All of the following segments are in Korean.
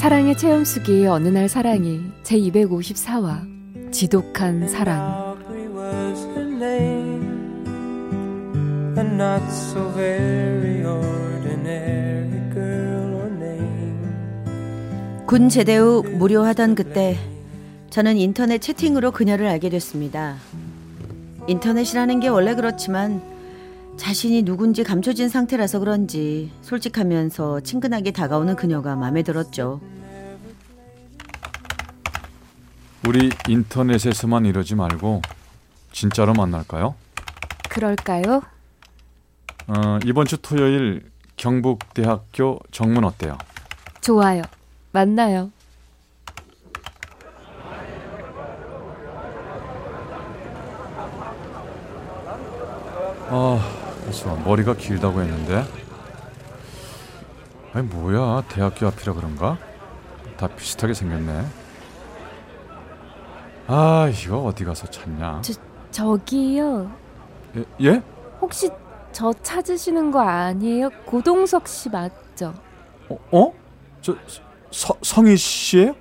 사랑의 체험수기 어느 날 사랑이 제254화 지독한 사랑 군 제대 후 무료하던 그때 저는 인터넷 채팅으로 그녀를 알게 됐습니다. 인터넷이라는 게 원래 그렇지만 자신이 누군지 감춰진 상태라서 그런지 솔직하면서 친근하게 다가오는 그녀가 마음에 들었죠. 우리 인터넷에서만 이러지 말고 진짜로 만날까요? 그럴까요? 어, 이번 주 토요일 경북대학교 정문 어때요? 좋아요. 만나요. 아, 그래서 머리가 길다고 했는데. 아니 뭐야 대학교 앞이라 그런가? 다 비슷하게 생겼네. 아 이거 어디 가서 찾냐? 저, 저기요. 예? 예? 혹시 저 찾으시는 거 아니에요? 고동석 씨 맞죠? 어? 어? 저 서, 성희 씨예요?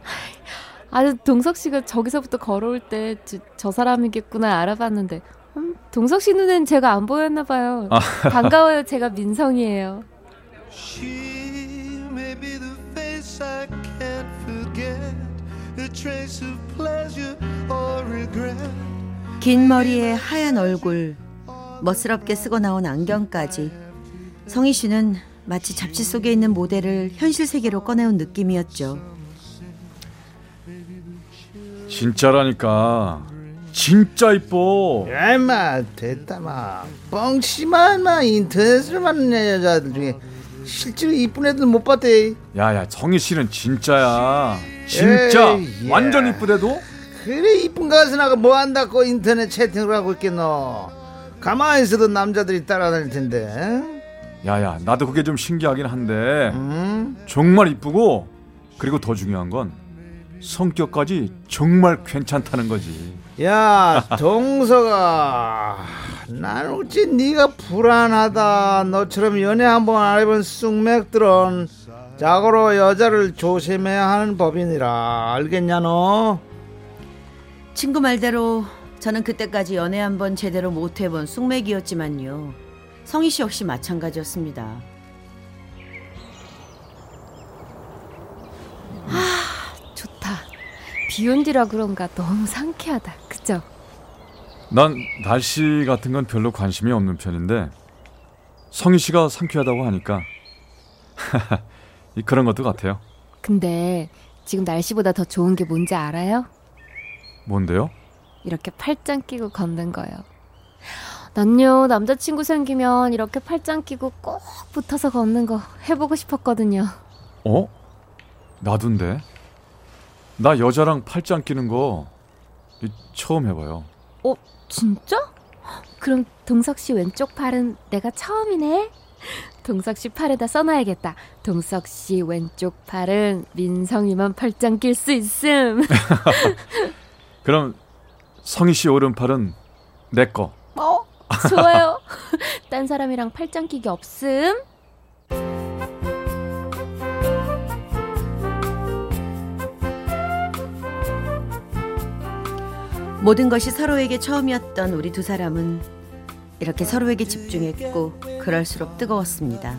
아, 동석 씨가 저기서부터 걸어올 때 저 사람이겠구나 알아봤는데 음, 동석 씨 눈엔 제가 안 보였나 봐요. 아. 반가워요. 제가 민성이에요. 긴 머리에 하얀 얼굴, 멋스럽게 쓰고 나온 안경까지 성희 씨는 마치 잡지 속에 있는 모델을 현실 세계로 꺼내온 느낌이었죠. 진짜라니까. 진짜 이뻐. 야 임마 됐다 마 뻥치만 마 인터넷을 만난 여자들 중에 실제로 이쁜 애들 못 봤대. 야야 성희 씨는 진짜야. 진짜 에이, 완전 이쁘대도. 그래 이쁜 가수나가 뭐 한다고 인터넷 채팅을 하고 있겠노. 가만히 있어도 남자들이 따라다닐 텐데. 야야 나도 그게 좀 신기하긴 한데 음? 정말 이쁘고 그리고 더 중요한 건 성격까지 정말 괜찮다는 거지. 야 동서가 난 어찌 네가 불안하다. 너처럼 연애 한번 안 해본 쑥맥들은 자고로 여자를 조심해야 하는 법이니라. 알겠냐 너? 친구 말대로 저는 그때까지 연애 한번 제대로 못 해본 쑥맥이었지만요. 성희 씨 역시 마찬가지였습니다 비온 뒤라 그런가 너무 상쾌하다. 그죠? 난 날씨 같은 건 별로 관심이 없는 편인데 성희 씨가 상쾌하다고 하니까 그런 것도 같아요. 근데 지금 날씨보다 더 좋은 게 뭔지 알아요? 뭔데요? 이렇게 팔짱 끼고 걷는 거예요. 난요 남자친구 생기면 이렇게 팔짱 끼고 꼭 붙어서 걷는 거 해보고 싶었거든요. 어? 나둔데. 나 여자랑 팔짱 끼는 거 처음 해봐요. 어, 진짜? 그럼 동석 씨 왼쪽 팔은 내가 처음이네. 동석 씨 팔에다 써놔야겠다. 동석 씨 왼쪽 팔은 민성이만 팔짱 낄 수 있음. 그럼 성희 씨 오른팔은 내 거. 어, 좋아요. 딴 사람이랑 팔짱 끼기 없음. 모든 것이 서로에게 처음이었던 우리 두 사람은 이렇게 서로에게 집중했고 그럴수록 뜨거웠습니다.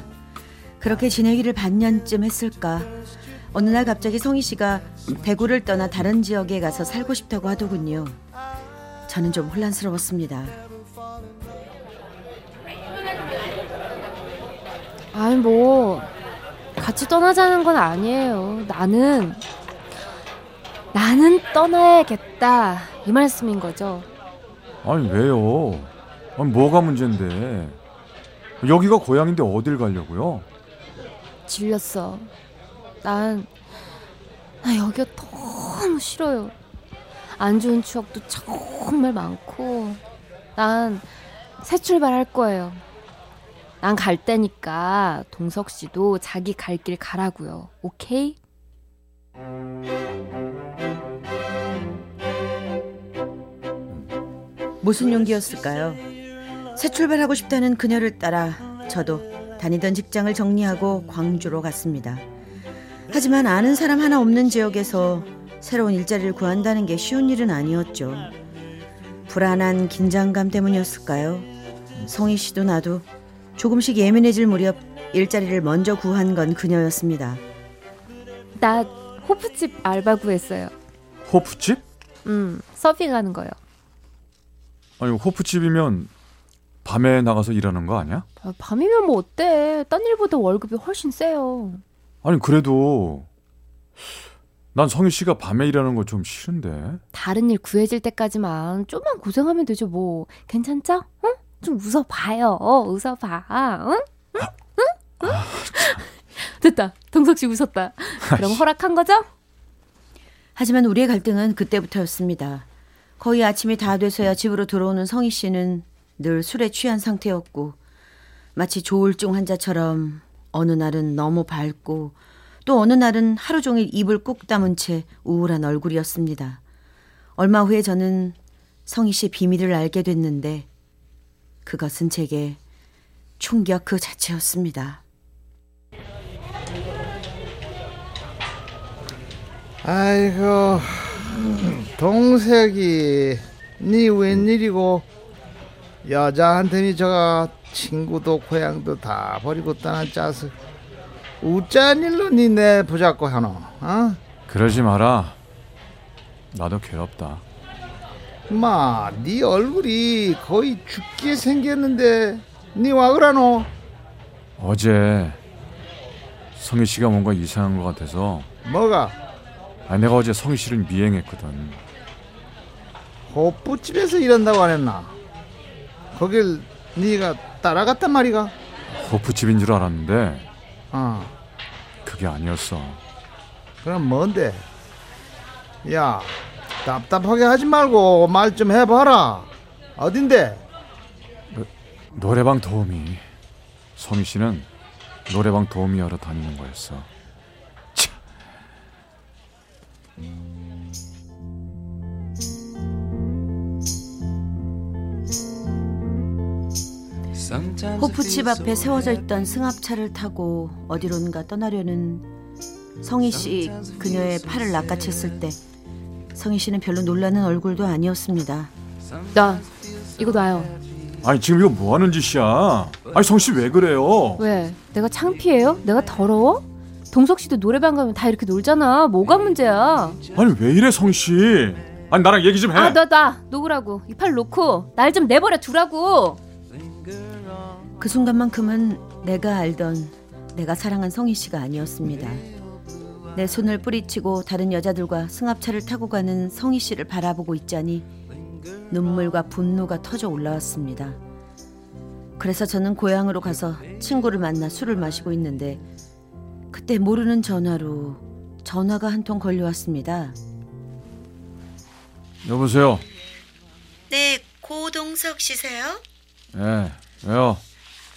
그렇게 지내기를 반년쯤 했을까 어느 날 갑자기 성희 씨가 대구를 떠나 다른 지역에 가서 살고 싶다고 하더군요. 저는 좀 혼란스러웠습니다. 아니 뭐 같이 떠나자는 건 아니에요. 나는 나는 떠나야겠다. 이 말씀인 거죠. 아니 왜요? 아니 뭐가 문제인데? 여기가 고향인데 어딜 가려고요? 질렸어. 난나 여기가 너무 싫어요. 안 좋은 추억도 정말 많고 난 새 출발할 거예요. 난 갈 때니까 동석 씨도 자기 갈 길 가라고요. 오케이? 무슨 용기였을까요? 새 출발하고 싶다는 그녀를 따라 저도 다니던 직장을 정리하고 광주로 갔습니다. 하지만 아는 사람 하나 없는 지역에서 새로운 일자리를 구한다는 게 쉬운 일은 아니었죠. 불안한 긴장감 때문이었을까요? 성희 씨도 나도 조금씩 예민해질 무렵 일자리를 먼저 구한 건 그녀였습니다. 나 호프집 알바 구했어요. 호프집? 음, 서핑하는 거요. 아니 호프집이면 밤에 나가서 일하는 거 아니야? 아, 밤이면 뭐 어때? 딴 일보다 월급이 훨씬 세요. 아니 그래도 난 성희 씨가 밤에 일하는 거 좀 싫은데. 다른 일 구해질 때까지만 좀만 고생하면 되죠 뭐. 괜찮죠? 응? 좀 웃어봐요. 웃어봐. 응? 응? 응? 응? 됐다. 동석 씨 웃었다. 그럼 허락한 거죠? 하지만 우리의 갈등은 그때부터였습니다. 거의 아침이 다 돼서야 집으로 들어오는 성희 씨는 늘 술에 취한 상태였고 마치 조울증 환자처럼 어느 날은 너무 밝고 또 어느 날은 하루 종일 입을 꾹 다문 채 우울한 얼굴이었습니다. 얼마 후에 저는 성희 씨의 비밀을 알게 됐는데 그것은 제게 충격 그 자체였습니다. 아이고 동석이 니 웬일이고 여자한테니 저가 친구도 고향도 다 버리고 떠난 짜서 우짠 일로 니내 부잡고 하노 어? 그러지 마라. 나도 괴롭다. 마, 네 얼굴이 거의 죽게 생겼는데 니와 그러노? 어제 성희 씨가 뭔가 이상한 것 같아서 뭐가? 아 내가 어제 성희 씨를 미행했거든. 호프집에서 일한다고 안 했나? 거길 네가 따라갔단 말이가? 호프집인 줄 알았는데 어, 그게 아니었어. 그럼 뭔데? 야, 답답하게 하지 말고 말 좀 해봐라. 어딘데? 노래방 도우미. 성희 씨는 노래방 도우미하러 다니는 거였어. 참. 호프집 앞에 세워져 있던 승합차를 타고 어디론가 떠나려는 성희 씨 그녀의 팔을 낚아챘을 때 성희 씨는 별로 놀라는 얼굴도 아니었습니다. 나 이거 놔요. 아니 지금 이거 뭐 하는 짓이야? 아니 성희 씨왜 그래요? 왜? 내가 창피해요? 내가 더러워? 동석 씨도 노래방 가면 다 이렇게 놀잖아. 뭐가 문제야? 아니 왜 이래 성희 씨? 아니 나랑 얘기 좀 해. 아, 나, 나, 놓으라고. 이 팔 놓고, 날 좀 내버려 두라고. 그 순간만큼은 내가 알던 내가 사랑한 성희 씨가 아니었습니다. 내 손을 뿌리치고 다른 여자들과 승합차를 타고 가는 성희 씨를 바라보고 있자니 눈물과 분노가 터져 올라왔습니다. 그래서 저는 고향으로 가서 친구를 만나 술을 마시고 있는데 그때 모르는 전화로 전화가 한 통 걸려왔습니다. 여보세요. 네, 고동석 씨세요? 예. 왜요?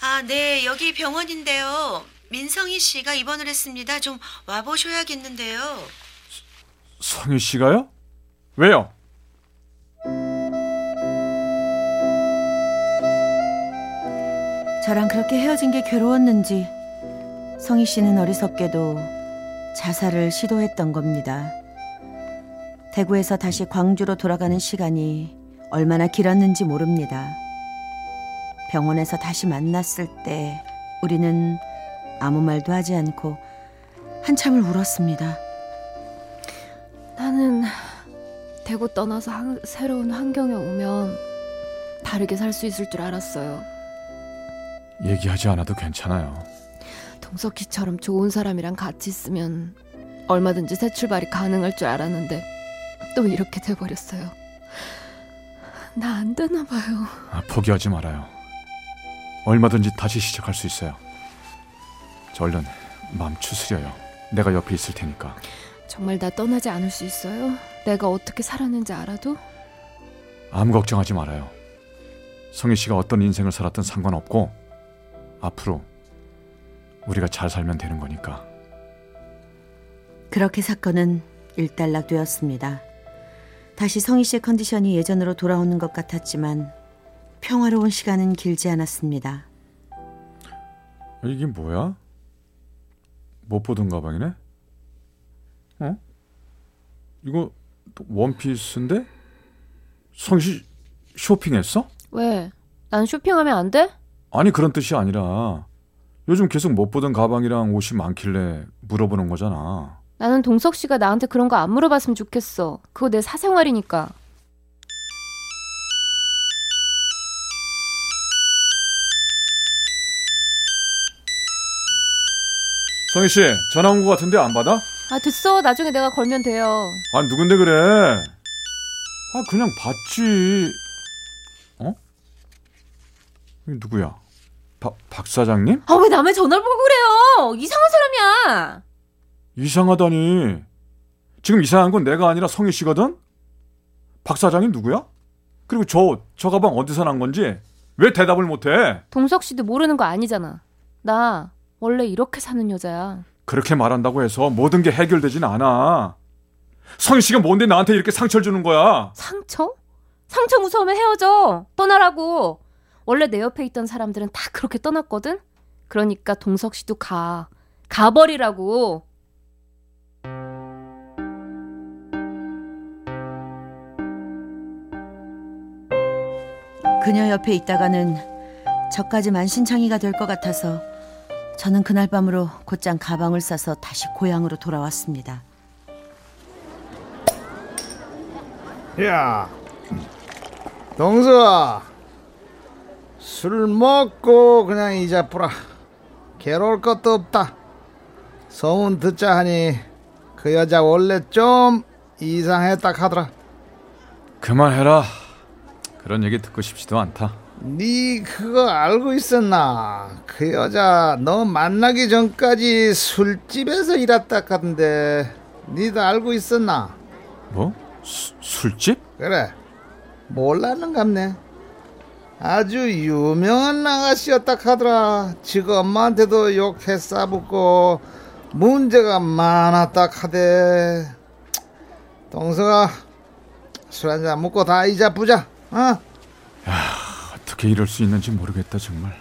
아, 네, 여기 병원인데요. 민성희 씨가 입원을 했습니다. 좀 와보셔야겠는데요. 성희 씨가요? 왜요? 저랑 그렇게 헤어진 게 괴로웠는지 성희 씨는 어리석게도 자살을 시도했던 겁니다. 대구에서 다시 광주로 돌아가는 시간이 얼마나 길었는지 모릅니다. 병원에서 다시 만났을 때 우리는 아무 말도 하지 않고 한참을 울었습니다. 나는 대구 떠나서 한- 새로운 환경에 오면 다르게 살 수 있을 줄 알았어요. 얘기하지 않아도 괜찮아요. 동석이처럼 좋은 사람이랑 같이 있으면 얼마든지 새 출발이 가능할 줄 알았는데 또 이렇게 돼버렸어요. 나 안 되나 봐요. 아, 포기하지 말아요. 얼마든지 다시 시작할 수 있어요. 저 얼른 마음 추스려요. 내가 옆에 있을 테니까. 정말 나 떠나지 않을 수 있어요? 내가 어떻게 살았는지 알아도? 아무 걱정하지 말아요. 성희 씨가 어떤 인생을 살았든 상관없고 앞으로 우리가 잘 살면 되는 거니까. 그렇게 사건은 일단락되었습니다. 다시 성희 씨의 컨디션이 예전으로 돌아오는 것 같았지만 평화로운 시간은 길지 않았습니다. 이게 뭐야? 못 보던 가방이네? 어? 이거 원피스인데? 성씨 쇼핑했어? 왜? 난 쇼핑하면 안 돼? 아니 그런 뜻이 아니라 요즘 계속 못 보던 가방이랑 옷이 많길래 물어보는 거잖아. 나는 동석 씨가 나한테 그런 거 안 물어봤으면 좋겠어. 그거 내 사생활이니까. 성희 씨 전화 온 거 같은데 안 받아? 아 됐어. 나중에 내가 걸면 돼요. 아 누군데 그래? 아 그냥 받지. 어? 이 누구야? 박, 박 사장님? 아 왜 남의 전화를 보고 그래요? 이상한 사람이야. 이상하다니. 지금 이상한 건 내가 아니라 성희 씨거든? 박 사장이 누구야? 그리고 저, 저 가방 어디서 난 건지 왜 대답을 못해? 동석 씨도 모르는 거 아니잖아. 나 원래 이렇게 사는 여자야. 그렇게 말한다고 해서 모든 게 해결되진 않아. 성희 씨가 뭔데 나한테 이렇게 상처를 주는 거야? 상처? 상처 무서우면 헤어져. 떠나라고. 원래 내 옆에 있던 사람들은 다 그렇게 떠났거든? 그러니까 동석 씨도 가. 가버리라고. 그녀 옆에 있다가는 저까지 만신창이가 될 것 같아서 저는 그날 밤으로 곧장 가방을 싸서 다시 고향으로 돌아왔습니다. 야, 동서아, 술 먹고 그냥 이자 뿌라. 괴로울 것도 없다. 소문 듣자 하니 그 여자 원래 좀 이상했다 하더라. 그만해라. 그런 얘기 듣고 싶지도 않다. 네 그거 알고 있었나? 그 여자 너 만나기 전까지 술집에서 일했다 카던데 니도 알고 있었나? 뭐? 수, 술집? 그래 몰랐는갑네 아주 유명한 아가씨였다 카더라. 지금 엄마한테도 욕해 싸붙고 문제가 많았다 카대. 동서가 술 한잔 먹고 다 이자 부자. 어? 어떻게 이럴 수 있는지 모르겠다 정말.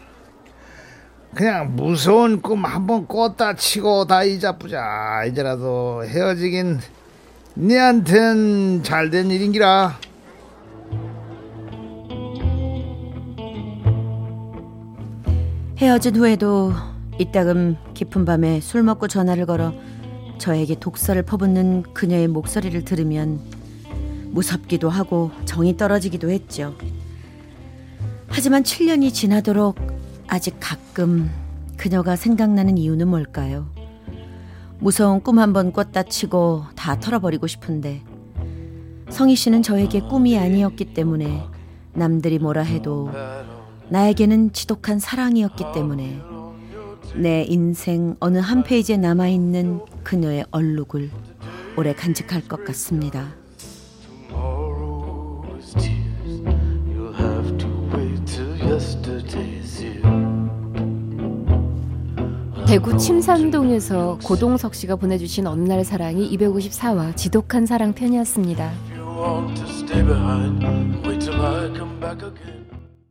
그냥 무서운 꿈 한번 꿨다 치고 다 이자 부자. 이제라도 헤어지긴 니한텐 잘된 일인기라 헤어진 후에도 이따금 깊은 밤에 술 먹고 전화를 걸어 저에게 독서를 퍼붓는 그녀의 목소리를 들으면 무섭기도 하고 정이 떨어지기도 했죠. 하지만 7년이 지나도록 아직 가끔 그녀가 생각나는 이유는 뭘까요? 무서운 꿈 한 번 꿨다 치고 다 털어버리고 싶은데 성희 씨는 저에게 꿈이 아니었기 때문에 남들이 뭐라 해도 나에게는 지독한 사랑이었기 때문에 내 인생 어느 한 페이지에 남아있는 그녀의 얼룩을 오래 간직할 것 같습니다. 대구 침산동에서 고동석 씨가 보내주신 어느 날 사랑이 254화 지독한 사랑 편이었습니다.